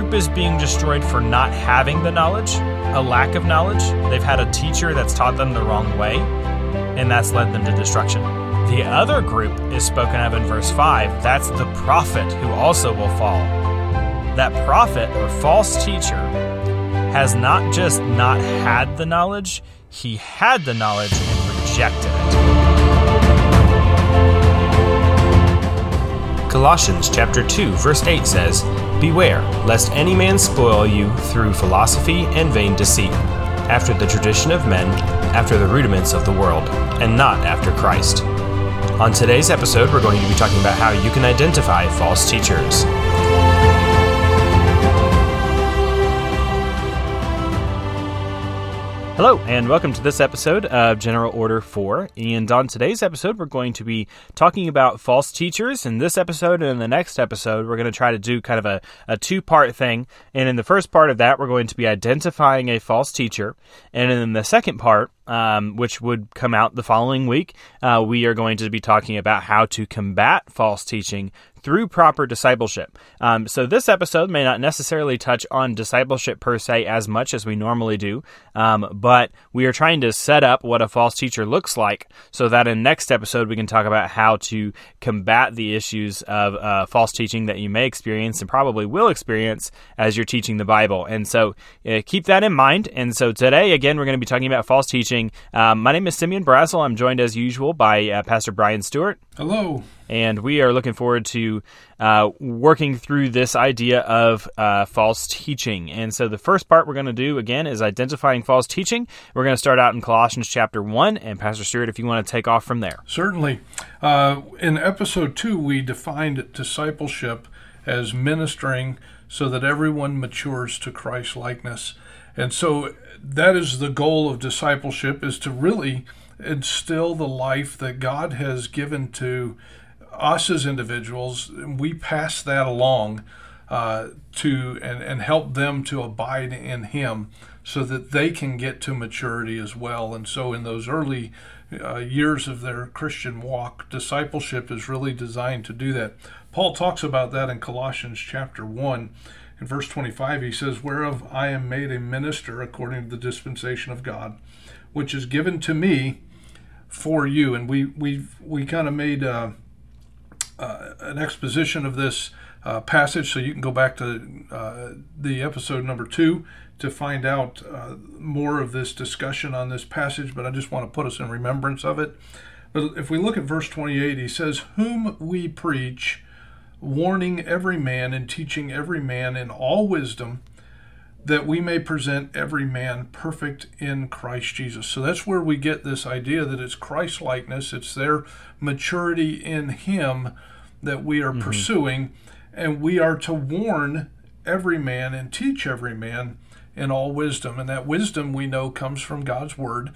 group is being destroyed for not having the knowledge, a lack of knowledge. They've had a teacher that's taught them the wrong way, and that's led them to destruction. The other group is spoken of in verse 5. That's the prophet who also will fall. That prophet or false teacher has not just not had the knowledge, he had the knowledge and rejected it. Colossians chapter 2 verse 8 says, "Beware lest any man spoil you through philosophy and vain deceit, after the tradition of men, after the rudiments of the world, and not after Christ." On today's episode, we're going to be talking about how you can identify false teachers. Hello, and welcome to this episode of General Order 4. And on today's episode, we're going to be talking about false teachers. In this episode and in the next episode, we're going to try to do kind of a, a two part thing. And in the first part of that, we're going to be identifying a false teacher. And in the second part, um, which would come out the following week, uh, we are going to be talking about how to combat false teaching through proper discipleship. Um, so, this episode may not necessarily touch on discipleship per se as much as we normally do, um, but we are trying to set up what a false teacher looks like so that in next episode we can talk about how to combat the issues of uh, false teaching that you may experience and probably will experience as you're teaching the Bible. And so, uh, keep that in mind. And so, today, again, we're going to be talking about false teaching. Um, my name is Simeon Brazel. I'm joined as usual by uh, Pastor Brian Stewart. Hello and we are looking forward to uh, working through this idea of uh, false teaching. And so, the first part we're going to do again is identifying false teaching. We're going to start out in Colossians chapter 1, and Pastor Stewart, if you want to take off from there. Certainly. Uh, in episode 2, we defined discipleship as ministering so that everyone matures to Christ likeness. And so, that is the goal of discipleship is to really instill the life that God has given to us as individuals, we pass that along uh, to and, and help them to abide in Him so that they can get to maturity as well. And so, in those early uh, years of their Christian walk, discipleship is really designed to do that. Paul talks about that in Colossians chapter 1. In verse 25, he says, Whereof I am made a minister according to the dispensation of God, which is given to me for you. And we we we kind of made uh, uh, an exposition of this uh, passage, so you can go back to uh, the episode number two to find out uh, more of this discussion on this passage. But I just want to put us in remembrance of it. But if we look at verse 28, he says, Whom we preach, warning every man and teaching every man in all wisdom, that we may present every man perfect in Christ Jesus. So that's where we get this idea that it's Christ likeness, it's their maturity in Him that we are mm-hmm. pursuing, and we are to warn every man and teach every man in all wisdom. And that wisdom we know comes from God's Word.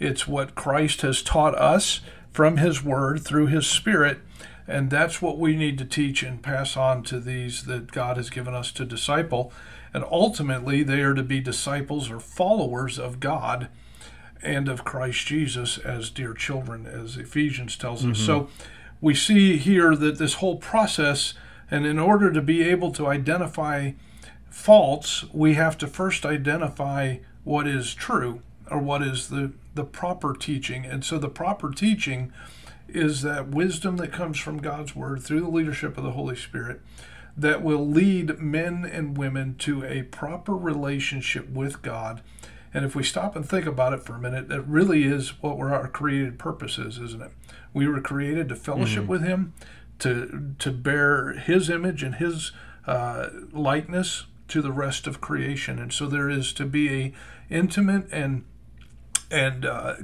It's what Christ has taught us from His Word through His Spirit. And that's what we need to teach and pass on to these that God has given us to disciple. And ultimately, they are to be disciples or followers of God and of Christ Jesus as dear children, as Ephesians tells us. Mm-hmm. So we see here that this whole process, and in order to be able to identify faults, we have to first identify what is true or what is the, the proper teaching. And so the proper teaching is that wisdom that comes from God's Word through the leadership of the Holy Spirit that will lead men and women to a proper relationship with God. And if we stop and think about it for a minute, that really is what our created purpose is, isn't it? We were created to fellowship mm-hmm. with Him, to to bear His image and His uh, likeness to the rest of creation, and so there is to be a intimate and and uh,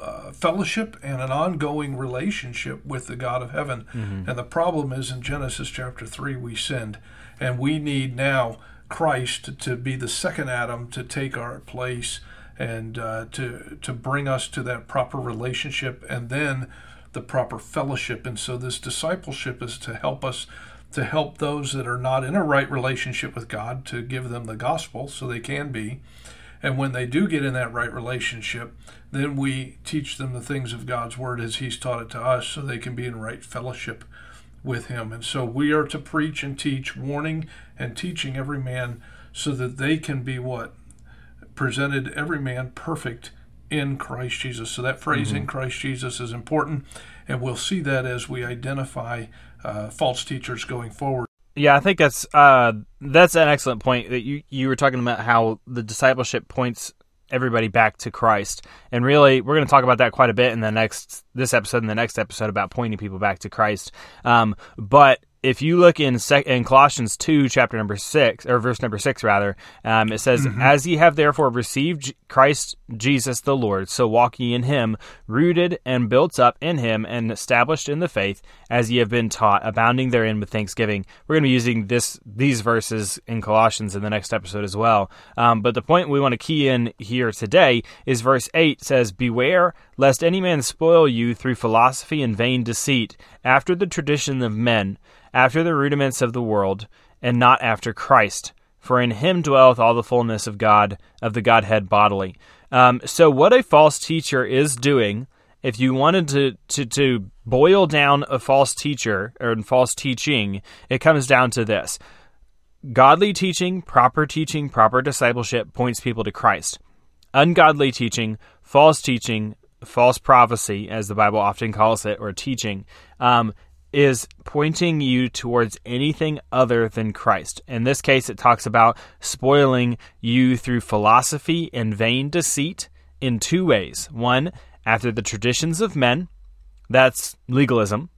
uh, fellowship and an ongoing relationship with the God of heaven. Mm-hmm. And the problem is in Genesis chapter three we sinned, and we need now Christ to be the second Adam to take our place and uh, to to bring us to that proper relationship, and then the proper fellowship. And so this discipleship is to help us to help those that are not in a right relationship with God to give them the gospel so they can be. And when they do get in that right relationship, then we teach them the things of God's word as He's taught it to us so they can be in right fellowship with him. And so we are to preach and teach, warning and teaching every man so that they can be what? Presented every man perfect in Christ Jesus. So that phrase mm-hmm. in Christ Jesus is important, and we'll see that as we identify uh, false teachers going forward. Yeah, I think that's uh, that's an excellent point that you you were talking about how the discipleship points everybody back to Christ. And really, we're going to talk about that quite a bit in the next this episode and the next episode about pointing people back to Christ. Um, but if you look in sec- in Colossians two, chapter number six or verse number six rather, um, it says, mm-hmm. "As ye have therefore received Christ Jesus the Lord, so walk ye in Him, rooted and built up in Him, and established in the faith, as ye have been taught, abounding therein with thanksgiving." We're going to be using this these verses in Colossians in the next episode as well. Um, but the point we want to key in here today is verse eight says, "Beware lest any man spoil you through philosophy and vain deceit, after the tradition of men." after the rudiments of the world, and not after Christ. For in him dwelleth all the fullness of God, of the Godhead bodily. Um, so, what a false teacher is doing, if you wanted to, to, to boil down a false teacher or false teaching, it comes down to this godly teaching, proper teaching, proper discipleship points people to Christ. Ungodly teaching, false teaching, false prophecy, as the Bible often calls it, or teaching, um, is pointing you towards anything other than Christ. In this case, it talks about spoiling you through philosophy and vain deceit in two ways. One, after the traditions of men, that's legalism.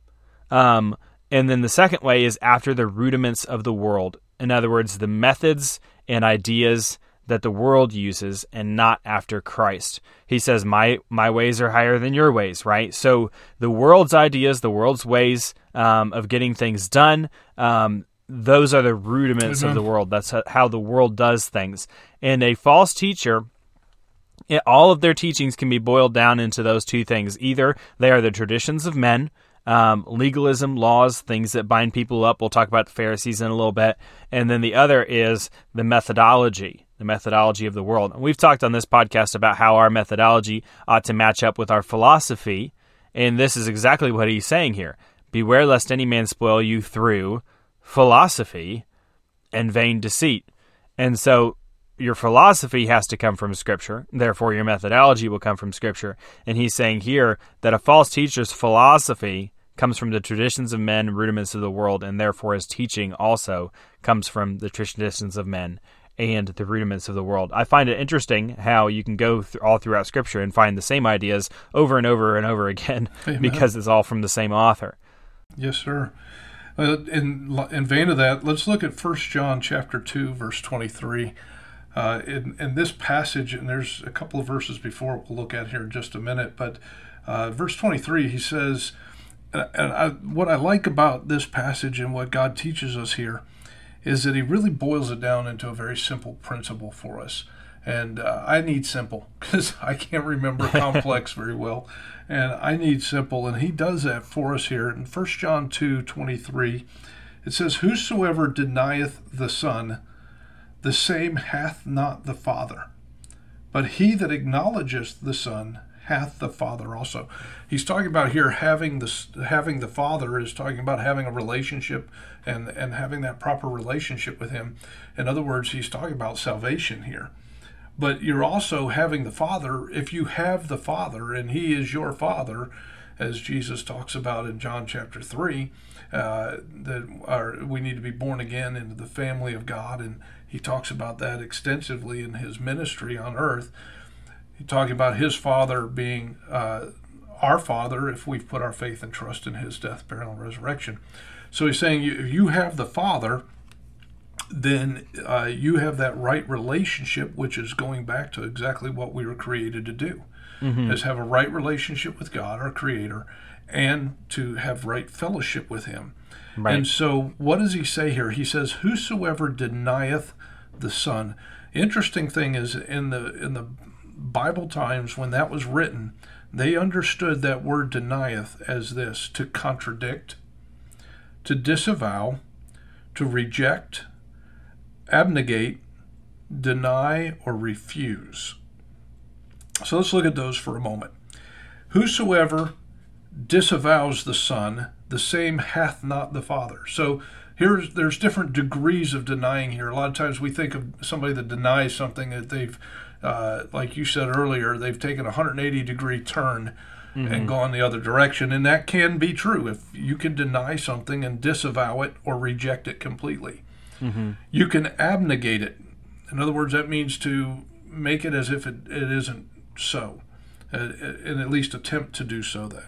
Um, and then the second way is after the rudiments of the world. In other words, the methods and ideas that the world uses and not after Christ. He says, My my ways are higher than your ways, right? So the world's ideas, the world's ways um, of getting things done, um, those are the rudiments of the world. That's how the world does things. And a false teacher it, all of their teachings can be boiled down into those two things. Either they are the traditions of men, um, legalism, laws, things that bind people up. We'll talk about the Pharisees in a little bit. And then the other is the methodology the methodology of the world. And we've talked on this podcast about how our methodology ought to match up with our philosophy. And this is exactly what he's saying here Beware lest any man spoil you through philosophy and vain deceit. And so your philosophy has to come from Scripture. Therefore, your methodology will come from Scripture. And he's saying here that a false teacher's philosophy comes from the traditions of men, rudiments of the world, and therefore his teaching also comes from the traditions of men and the rudiments of the world. I find it interesting how you can go th- all throughout Scripture and find the same ideas over and over and over again Amen. because it's all from the same author. Yes, sir. Uh, in in vein of that, let's look at First John chapter two, verse twenty three. Uh, in, in this passage, and there's a couple of verses before we'll look at here in just a minute, but uh, verse 23, he says, and I, what I like about this passage and what God teaches us here is that he really boils it down into a very simple principle for us. And uh, I need simple because I can't remember complex very well. And I need simple. And he does that for us here. In 1 John 2 23, it says, Whosoever denieth the Son, the same hath not the Father. But he that acknowledgeth the Son hath the Father also. He's talking about here having the having the Father is talking about having a relationship and and having that proper relationship with Him. In other words, he's talking about salvation here. But you're also having the Father. If you have the Father and He is your Father, as Jesus talks about in John chapter three, uh, that are, we need to be born again into the family of God, and he talks about that extensively in his ministry on earth. He's talking about his father being uh, our father if we've put our faith and trust in his death, burial, and resurrection. So he's saying if you have the father, then uh, you have that right relationship, which is going back to exactly what we were created to do, mm-hmm. is have a right relationship with God, our Creator, and to have right fellowship with Him. Right. And so, what does he say here? He says, "Whosoever denieth the Son." Interesting thing is in the in the Bible times when that was written, they understood that word denieth as this to contradict, to disavow, to reject, abnegate, deny, or refuse. So let's look at those for a moment. Whosoever disavows the Son the same hath not the Father. So here's there's different degrees of denying here. A lot of times we think of somebody that denies something that they've, uh, like you said earlier, they've taken a 180 degree turn mm-hmm. and gone the other direction, and that can be true if you can deny something and disavow it or reject it completely. Mm-hmm. You can abnegate it. In other words, that means to make it as if it, it isn't so, uh, and at least attempt to do so. That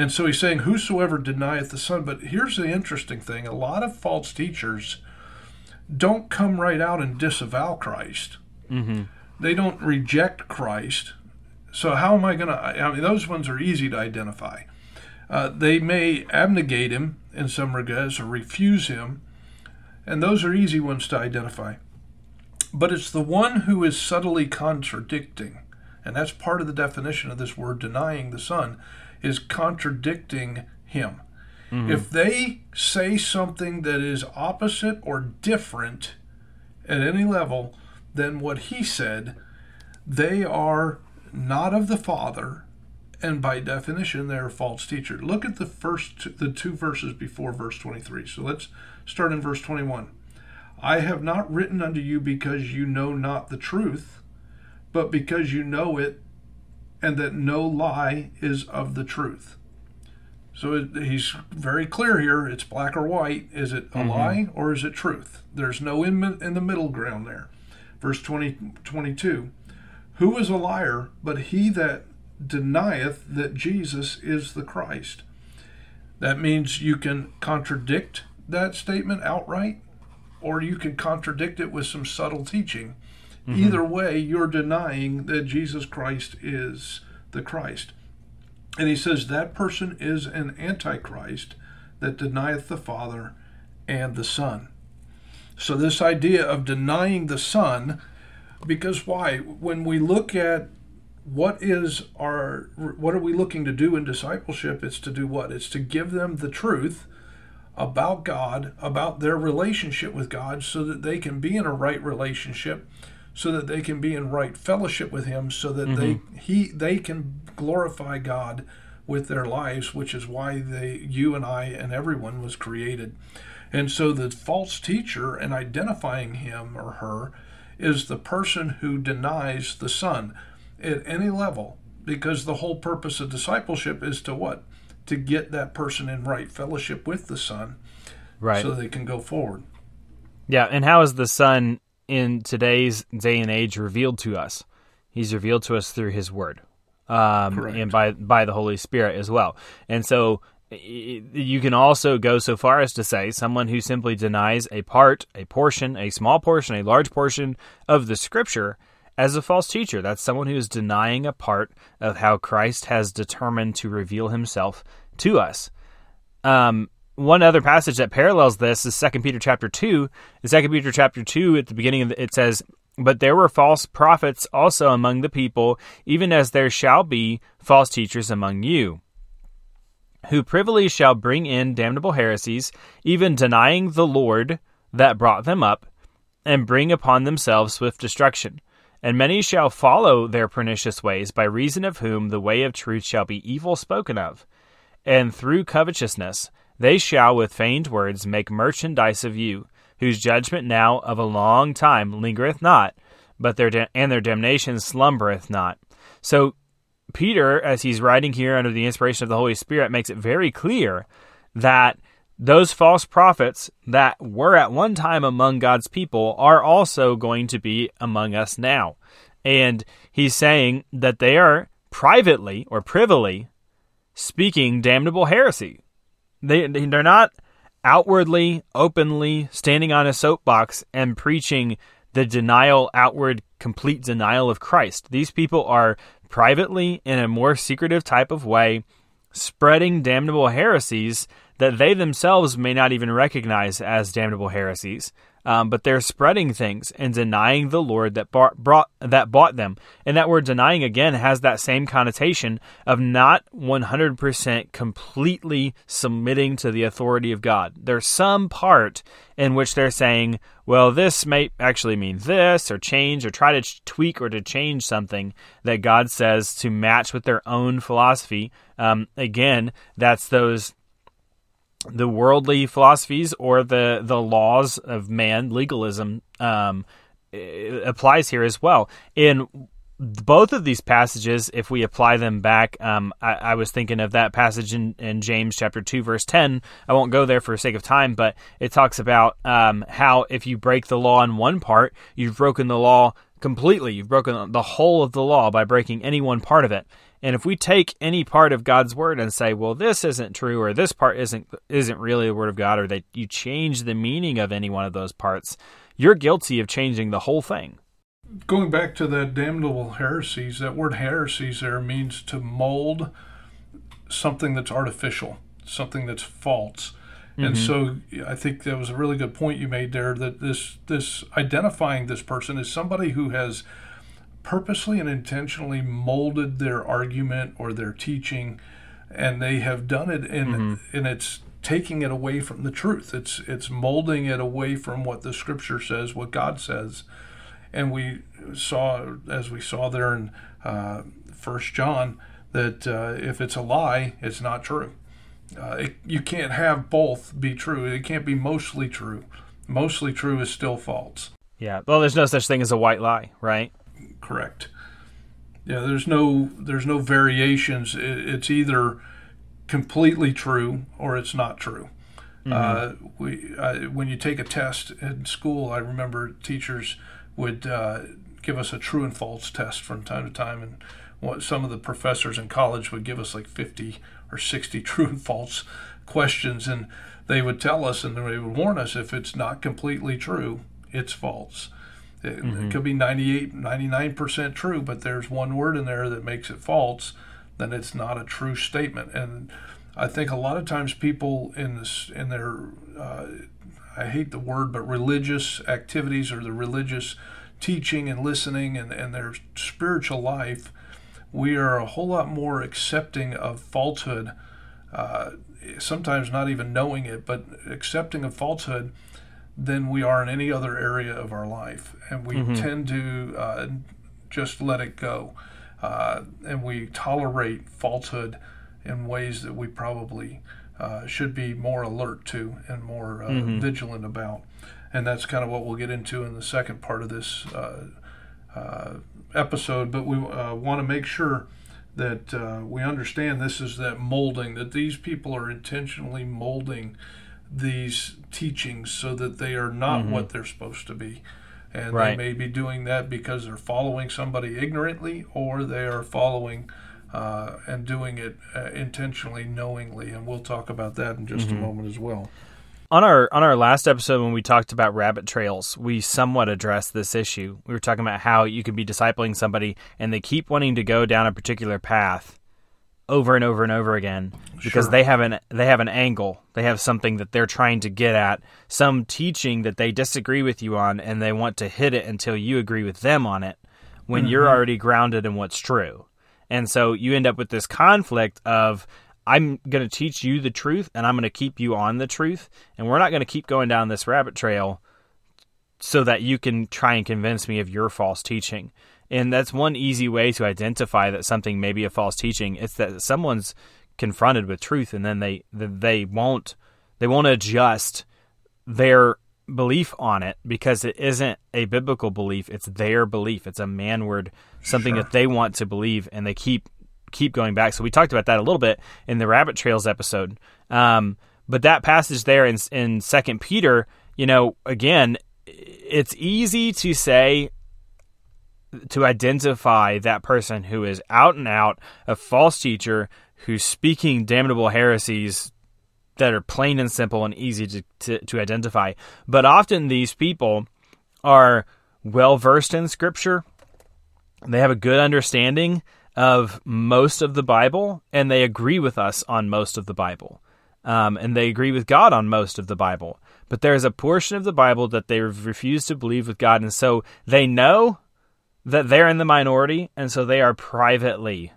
and so he's saying, Whosoever denieth the Son. But here's the interesting thing a lot of false teachers don't come right out and disavow Christ. Mm-hmm. They don't reject Christ. So, how am I going to? I mean, those ones are easy to identify. Uh, they may abnegate him in some regards or refuse him, and those are easy ones to identify. But it's the one who is subtly contradicting, and that's part of the definition of this word denying the Son is contradicting him. Mm-hmm. If they say something that is opposite or different at any level than what he said, they are not of the Father, and by definition, they're a false teacher. Look at the first, the two verses before verse 23. So let's start in verse 21. I have not written unto you because you know not the truth, but because you know it, and that no lie is of the truth. So it, he's very clear here. It's black or white. Is it a mm-hmm. lie or is it truth? There's no in, in the middle ground there. Verse 20, 22 Who is a liar but he that denieth that Jesus is the Christ? That means you can contradict that statement outright, or you can contradict it with some subtle teaching. Mm-hmm. Either way, you're denying that Jesus Christ is the Christ. And he says that person is an antichrist that denieth the Father and the Son. So, this idea of denying the Son, because why? When we look at what is our what are we looking to do in discipleship it's to do what it's to give them the truth about god about their relationship with god so that they can be in a right relationship so that they can be in right fellowship with him so that mm-hmm. they he they can glorify God with their lives which is why they you and I and everyone was created. And so the false teacher and identifying him or her is the person who denies the son at any level because the whole purpose of discipleship is to what? To get that person in right fellowship with the son right. so they can go forward. Yeah and how is the son in today's day and age revealed to us. He's revealed to us through His Word, um, and by by the Holy Spirit as well. And so you can also go so far as to say someone who simply denies a part, a portion, a small portion, a large portion of the Scripture as a false teacher. That's someone who is denying a part of how Christ has determined to reveal Himself to us. Um, one other passage that parallels this is Second Peter chapter two. In Second Peter chapter two, at the beginning the, it says, "But there were false prophets also among the people, even as there shall be false teachers among you." Who privily shall bring in damnable heresies, even denying the Lord that brought them up, and bring upon themselves swift destruction. And many shall follow their pernicious ways, by reason of whom the way of truth shall be evil spoken of. And through covetousness they shall with feigned words make merchandise of you, whose judgment now of a long time lingereth not, but their and their damnation slumbereth not. So Peter, as he's writing here under the inspiration of the Holy Spirit, makes it very clear that those false prophets that were at one time among God's people are also going to be among us now. And he's saying that they are privately or privily speaking damnable heresy. They they're not outwardly, openly standing on a soapbox and preaching the denial, outward, complete denial of Christ. These people are privately, in a more secretive type of way, spreading damnable heresies that they themselves may not even recognize as damnable heresies um, but they're spreading things and denying the Lord that bought, brought that bought them. And that word denying again has that same connotation of not 100% completely submitting to the authority of God. There's some part in which they're saying, well, this may actually mean this, or change, or try to tweak or to change something that God says to match with their own philosophy. Um, again, that's those the worldly philosophies or the the laws of man, legalism, um, applies here as well. In both of these passages, if we apply them back, um, I, I, was thinking of that passage in, in, James chapter 2, verse 10. I won't go there for sake of time, but it talks about um, how if you break the law in one part, you've broken the law completely. You've broken the whole of the law by breaking any one part of it. And if we take any part of God's word and say, well, this isn't true, or this part isn't isn't really the word of God, or that you change the meaning of any one of those parts, you're guilty of changing the whole thing. Going back to that damnable heresies, that word heresies there means to mold something that's artificial, something that's false. Mm-hmm. And so I think that was a really good point you made there that this this identifying this person is somebody who has purposely and intentionally molded their argument or their teaching and they have done it in mm-hmm. and it's taking it away from the truth. It's it's molding it away from what the scripture says what god says. And we saw as we saw there in uh, first john that uh, if it's a lie it's not true. Uh, it, you can't have both be true. It can't be mostly true. Mostly true is still false. Yeah. Well there's no such thing as a white lie right correct. Yeah, there's no there's no variations. it's either completely true or it's not true. Mm-hmm. Uh, we uh, when you take a test in school, I remember teachers would uh, give us a true and false test from time to time, and what some of the professors in college would give us like 50 or 60 true and false questions, and they would tell us and they would warn us if it's not completely true, it's false. It, mm-hmm. it could be 98, 99% true, but there's one word in there that makes it false, then it's not a true statement. And I think a lot of times people in this in their uh, I hate the word, but religious activities or the religious teaching and listening and, and their spiritual life, we are a whole lot more accepting of falsehood. Uh, sometimes not even knowing it, but accepting of falsehood than we are in any other area of our life. And we mm-hmm. tend to uh, just let it go. Uh, and we tolerate falsehood in ways that we probably uh, should be more alert to and more uh, mm-hmm. vigilant about. And that's kind of what we'll get into in the second part of this uh, uh, episode. But we want to make sure that we understand this is that molding, that these people are intentionally molding these teachings so that they are not mm-hmm. what they're supposed to be. And right. they may be doing that because they're following somebody ignorantly or they are following uh, and doing it uh, intentionally, knowingly. And we'll talk about that in just mm-hmm. a moment as well. On our on our last episode when we talked about rabbit trails, we somewhat addressed this issue. We were talking about how you can be discipling somebody and they keep wanting to go down a particular path over and over and over again because sure. they have an they have an angle they have something that they're trying to get at some teaching that they disagree with you on and they want to hit it until you agree with them on it when mm-hmm. you're already grounded in what's true and so you end up with this conflict of I'm going to teach you the truth and I'm going to keep you on the truth and we're not going to keep going down this rabbit trail so that you can try and convince me of your false teaching and that's one easy way to identify that something may be a false teaching. It's that someone's confronted with truth and then they they won't they won't adjust their belief on it because it isn't a biblical belief it's their belief it's a manward something sure. that they want to believe and they keep keep going back so we talked about that a little bit in the rabbit trails episode um, but that passage there in in second peter you know again it's easy to say to identify that person who is out and out a false teacher who's speaking damnable heresies that are plain and simple and easy to, to, to identify. But often these people are well versed in scripture. They have a good understanding of most of the Bible, and they agree with us on most of the Bible. Um, and they agree with God on most of the Bible. But there's a portion of the Bible that they refuse to believe with God. And so they know that they're in the minority, and so they are privately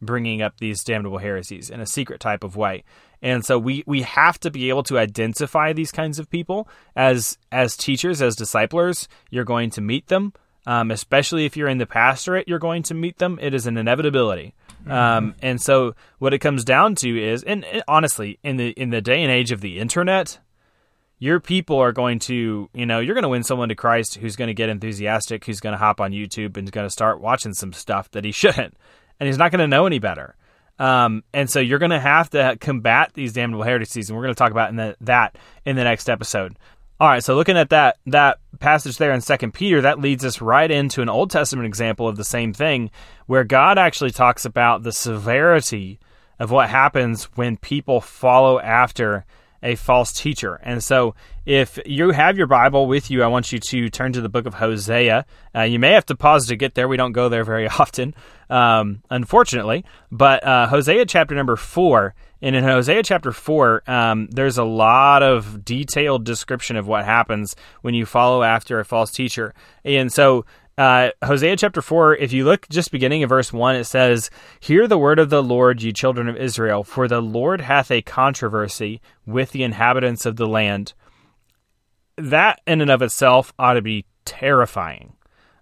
bringing up these damnable heresies in a secret type of way. And so we we have to be able to identify these kinds of people as as teachers, as disciplers. You're going to meet them, um, especially if you're in the pastorate. You're going to meet them. It is an inevitability. Um, and so what it comes down to is, and, and honestly, in the in the day and age of the internet, your people are going to, you know, you're going to win someone to Christ who's going to get enthusiastic, who's going to hop on YouTube and going to start watching some stuff that he shouldn't, and he's not going to know any better. Um, and so you're going to have to combat these damnable heresies, and we're going to talk about in the, that in the next episode. All right, so looking at that that passage there in Second Peter, that leads us right into an Old Testament example of the same thing, where God actually talks about the severity of what happens when people follow after a false teacher. And so, if you have your Bible with you, I want you to turn to the book of Hosea. Uh, you may have to pause to get there. We don't go there very often, um, unfortunately. But uh, Hosea chapter number four and in Hosea chapter 4, um, there's a lot of detailed description of what happens when you follow after a false teacher. And so, uh, Hosea chapter 4, if you look just beginning of verse 1, it says, Hear the word of the Lord, ye children of Israel, for the Lord hath a controversy with the inhabitants of the land. That in and of itself ought to be terrifying.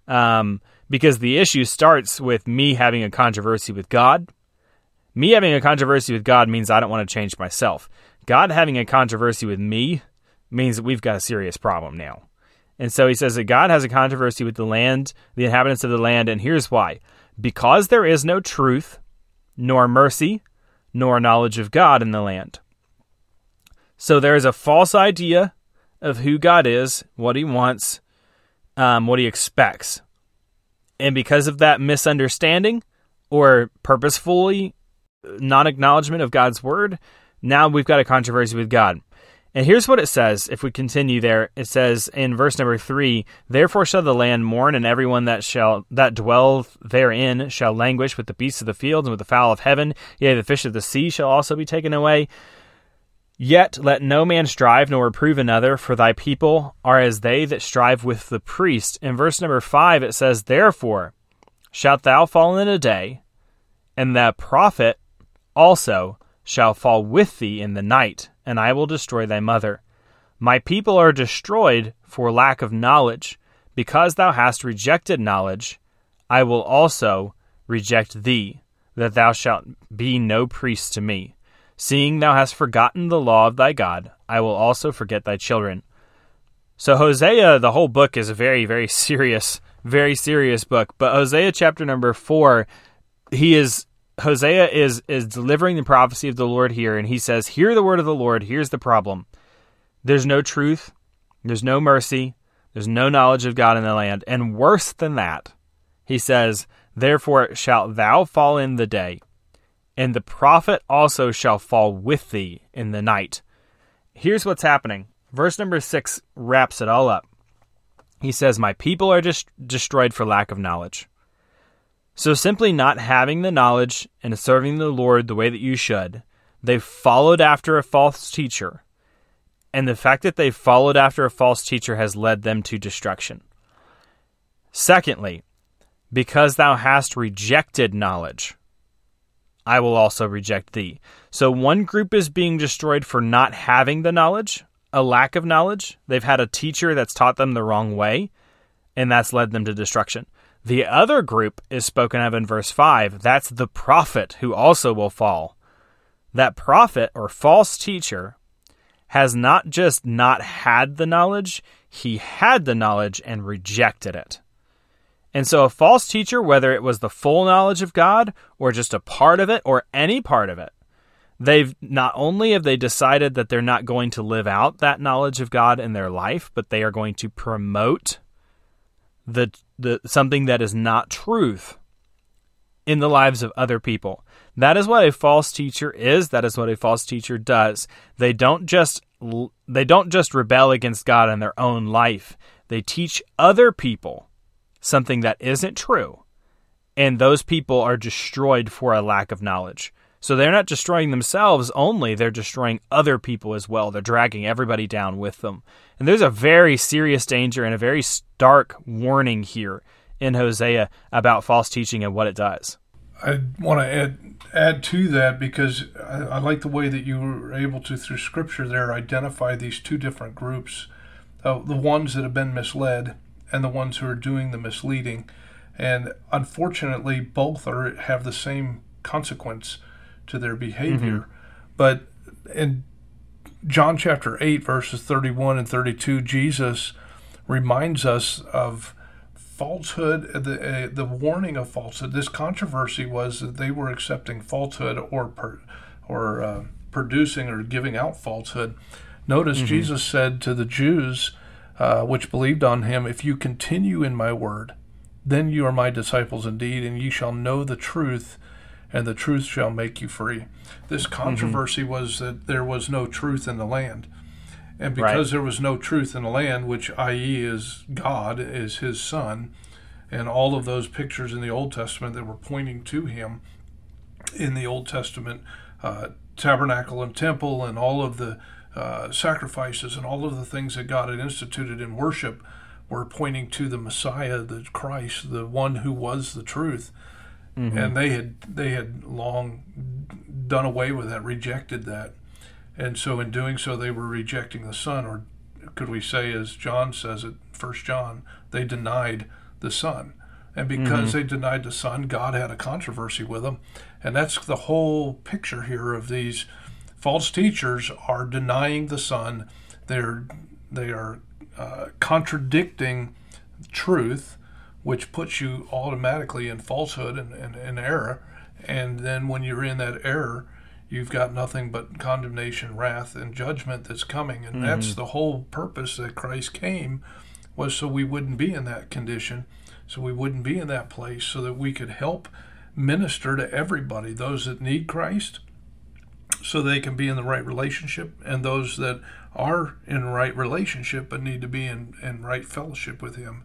Um, because the issue starts with me having a controversy with God me having a controversy with God means I don't want to change myself. God having a controversy with me means that we've got a serious problem now. And so he says that God has a controversy with the land, the inhabitants of the land, and here's why. Because there is no truth, nor mercy, nor knowledge of God in the land. So there is a false idea of who God is, what he wants, um, what he expects. And because of that misunderstanding or purposefully non acknowledgement of God's word, now we've got a controversy with God. And here's what it says if we continue there. It says in verse number 3, therefore shall the land mourn and everyone that shall that dwelleth therein shall languish with the beasts of the field and with the fowl of heaven, yea the fish of the sea shall also be taken away. Yet let no man strive nor reprove another, for thy people are as they that strive with the priest. In verse number 5 it says, Therefore shalt thou fall in a day, and the prophet also shall fall with thee in the night, and I will destroy thy mother. My people are destroyed for lack of knowledge. Because thou hast rejected knowledge, I will also reject thee, that thou shalt be no priest to me. Seeing thou hast forgotten the law of thy God, I will also forget thy children. So, Hosea, the whole book is a very, very serious, very serious book. But Hosea chapter number four, he is Hosea is is delivering the prophecy of the Lord here, and he says, "Hear the word of the Lord. Here's the problem: there's no truth, there's no mercy, there's no knowledge of God in the land, and worse than that, he says, therefore shalt thou fall in the day, and the prophet also shall fall with thee in the night." Here's what's happening. Verse number six wraps it all up. He says, "My people are just destroyed for lack of knowledge." So simply not having the knowledge and serving the Lord the way that you should, they followed after a false teacher. And the fact that they followed after a false teacher has led them to destruction. Secondly, because thou hast rejected knowledge, I will also reject thee. So one group is being destroyed for not having the knowledge, a lack of knowledge. They've had a teacher that's taught them the wrong way, and that's led them to destruction. The other group is spoken of in verse 5. That's the prophet who also will fall. That prophet or false teacher has not just not had the knowledge, he had the knowledge and rejected it. And so a false teacher, whether it was the full knowledge of God or just a part of it or any part of it, they've not only have they decided that they're not going to live out that knowledge of God in their life, but they are going to promote the the something that is not truth in the lives of other people. That is what a false teacher is. That is what a false teacher does. They don't just they don't just rebel against God in their own life. They teach other people something that isn't true. And those people are destroyed for a lack of knowledge. So they're not destroying themselves only, they're destroying other people as well. They're dragging everybody down with them. And there's a very serious danger and a very stark warning here in Hosea about false teaching and what it does. I want to add add to that because I, I, like the way that you were able to, through Scripture, there identify these two different groups: uh, the ones that have been misled and the ones who are doing the misleading. And unfortunately, both are have the same consequence to their behavior. But in John chapter 8, verses 31 and 32, Jesus reminds us of falsehood, the, uh, the warning of falsehood. This controversy was that they were accepting falsehood or, per, or uh, producing or giving out falsehood. Notice Jesus said to the Jews, uh, which believed on him, If you continue in my word, then you are my disciples indeed, and ye shall know the truth, and the truth shall make you free. This controversy was that there was no truth in the land. And because Right. there was no truth in the land, which i.e. is God, is his son, and all of those pictures in the Old Testament that were pointing to him in the Old Testament, uh, tabernacle and temple, and all of the uh, sacrifices and all of the things that God had instituted in worship were pointing to the Messiah, the Christ, the one who was the truth. And they had they had long done away with that, rejected that, and so in doing so, they were rejecting the Son, or could we say, as John says it, First John, they denied the Son, and because they denied the Son, God had a controversy with them, and that's the whole picture here of these false teachers are denying the Son. They're they are uh, contradicting truth, which puts you automatically in falsehood and, and, and error. And then when you're in that error, you've got nothing but condemnation, wrath, and judgment that's coming. And mm-hmm. that's the whole purpose that Christ came was so we wouldn't be in that condition, so we wouldn't be in that place, so that we could help minister to everybody, those that need Christ, so they can be in the right relationship, and those that are in right relationship but need to be in, in right fellowship with Him.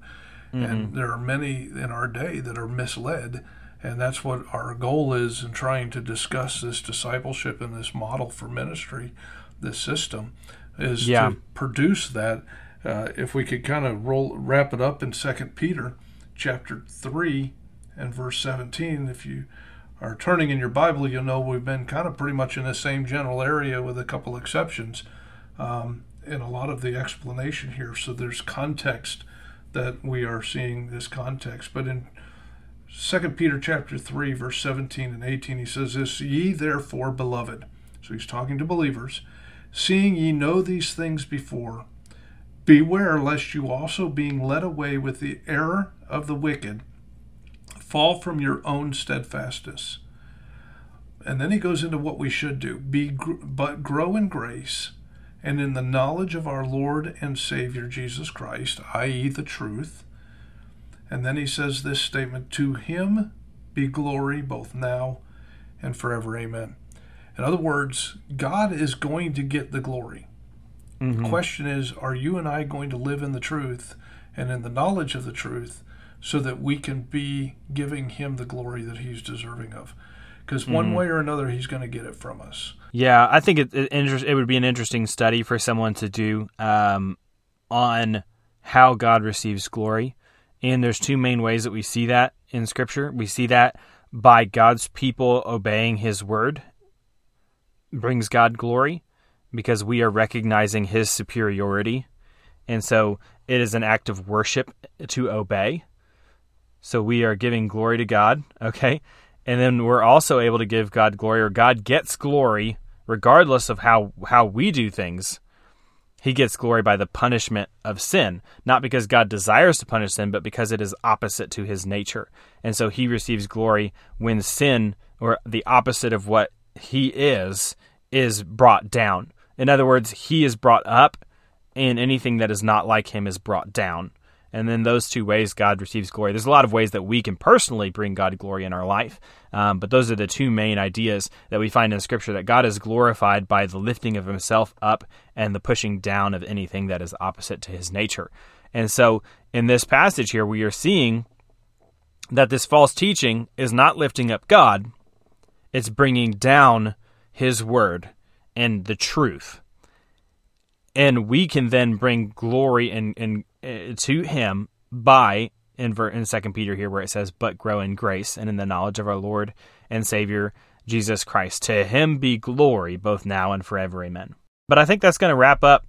And there are many in our day that are misled, and that's what our goal is in trying to discuss this discipleship and this model for ministry, this system, is Yeah. to produce that. Uh, if we could kind of roll wrap it up in Second Peter, chapter three, and verse seventeen, if you are turning in your Bible, you'll know we've been kind of pretty much in the same general area with a couple exceptions um, in a lot of the explanation here. So there's context that we are seeing this context. But in Second Peter chapter 3, verse 17 and 18, he says this, Ye therefore, beloved, so he's talking to believers, seeing ye know these things before, beware lest you also being led away with the error of the wicked, fall from your own steadfastness. And then he goes into what we should do. Be but grow in grace and in the knowledge of our Lord and Savior Jesus Christ, i.e., the truth. And then he says this statement To him be glory both now and forever. Amen. In other words, God is going to get the glory. The question is Are you and I going to live in the truth and in the knowledge of the truth so that we can be giving him the glory that he's deserving of? Because one mm-hmm. way or another, he's going to get it from us. Yeah, I think it it, inter- it would be an interesting study for someone to do um, on how God receives glory. And there's two main ways that we see that in Scripture. We see that by God's people obeying His word brings God glory because we are recognizing His superiority, and so it is an act of worship to obey. So we are giving glory to God, okay? And then we're also able to give God glory, or God gets glory regardless of how, how we do things. He gets glory by the punishment of sin, not because God desires to punish sin, but because it is opposite to his nature. And so he receives glory when sin, or the opposite of what he is, is brought down. In other words, he is brought up, and anything that is not like him is brought down. And then those two ways God receives glory. There's a lot of ways that we can personally bring God glory in our life, um, but those are the two main ideas that we find in Scripture that God is glorified by the lifting of Himself up and the pushing down of anything that is opposite to His nature. And so in this passage here, we are seeing that this false teaching is not lifting up God, it's bringing down His word and the truth and we can then bring glory and and Uh, to him by in in second peter here where it says but grow in grace and in the knowledge of our lord and savior jesus christ. To him be glory both now and forever. Amen. But i think that's going to wrap up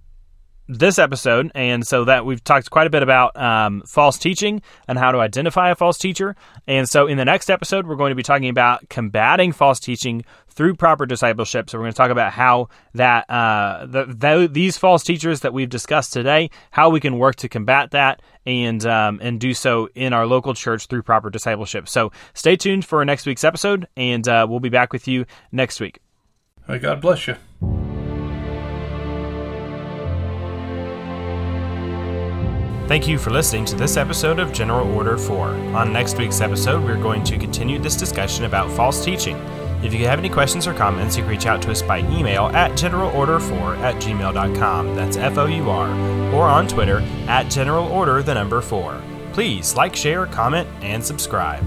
this episode, and so that we've talked quite a bit about um, false teaching and how to identify a false teacher. And so, in the next episode, we're going to be talking about combating false teaching through proper discipleship. So, we're going to talk about how that uh, the, the, these false teachers that we've discussed today, how we can work to combat that, and um, and do so in our local church through proper discipleship. So, stay tuned for next week's episode, and uh, we'll be back with you next week. God bless you. Thank you for listening to this episode of General Order 4. On next week's episode, we're going to continue this discussion about false teaching. If you have any questions or comments, you can reach out to us by email at generalorder4 at gmail.com. That's F O U R. Or on Twitter at generalorder, the number 4. Please like, share, comment, and subscribe.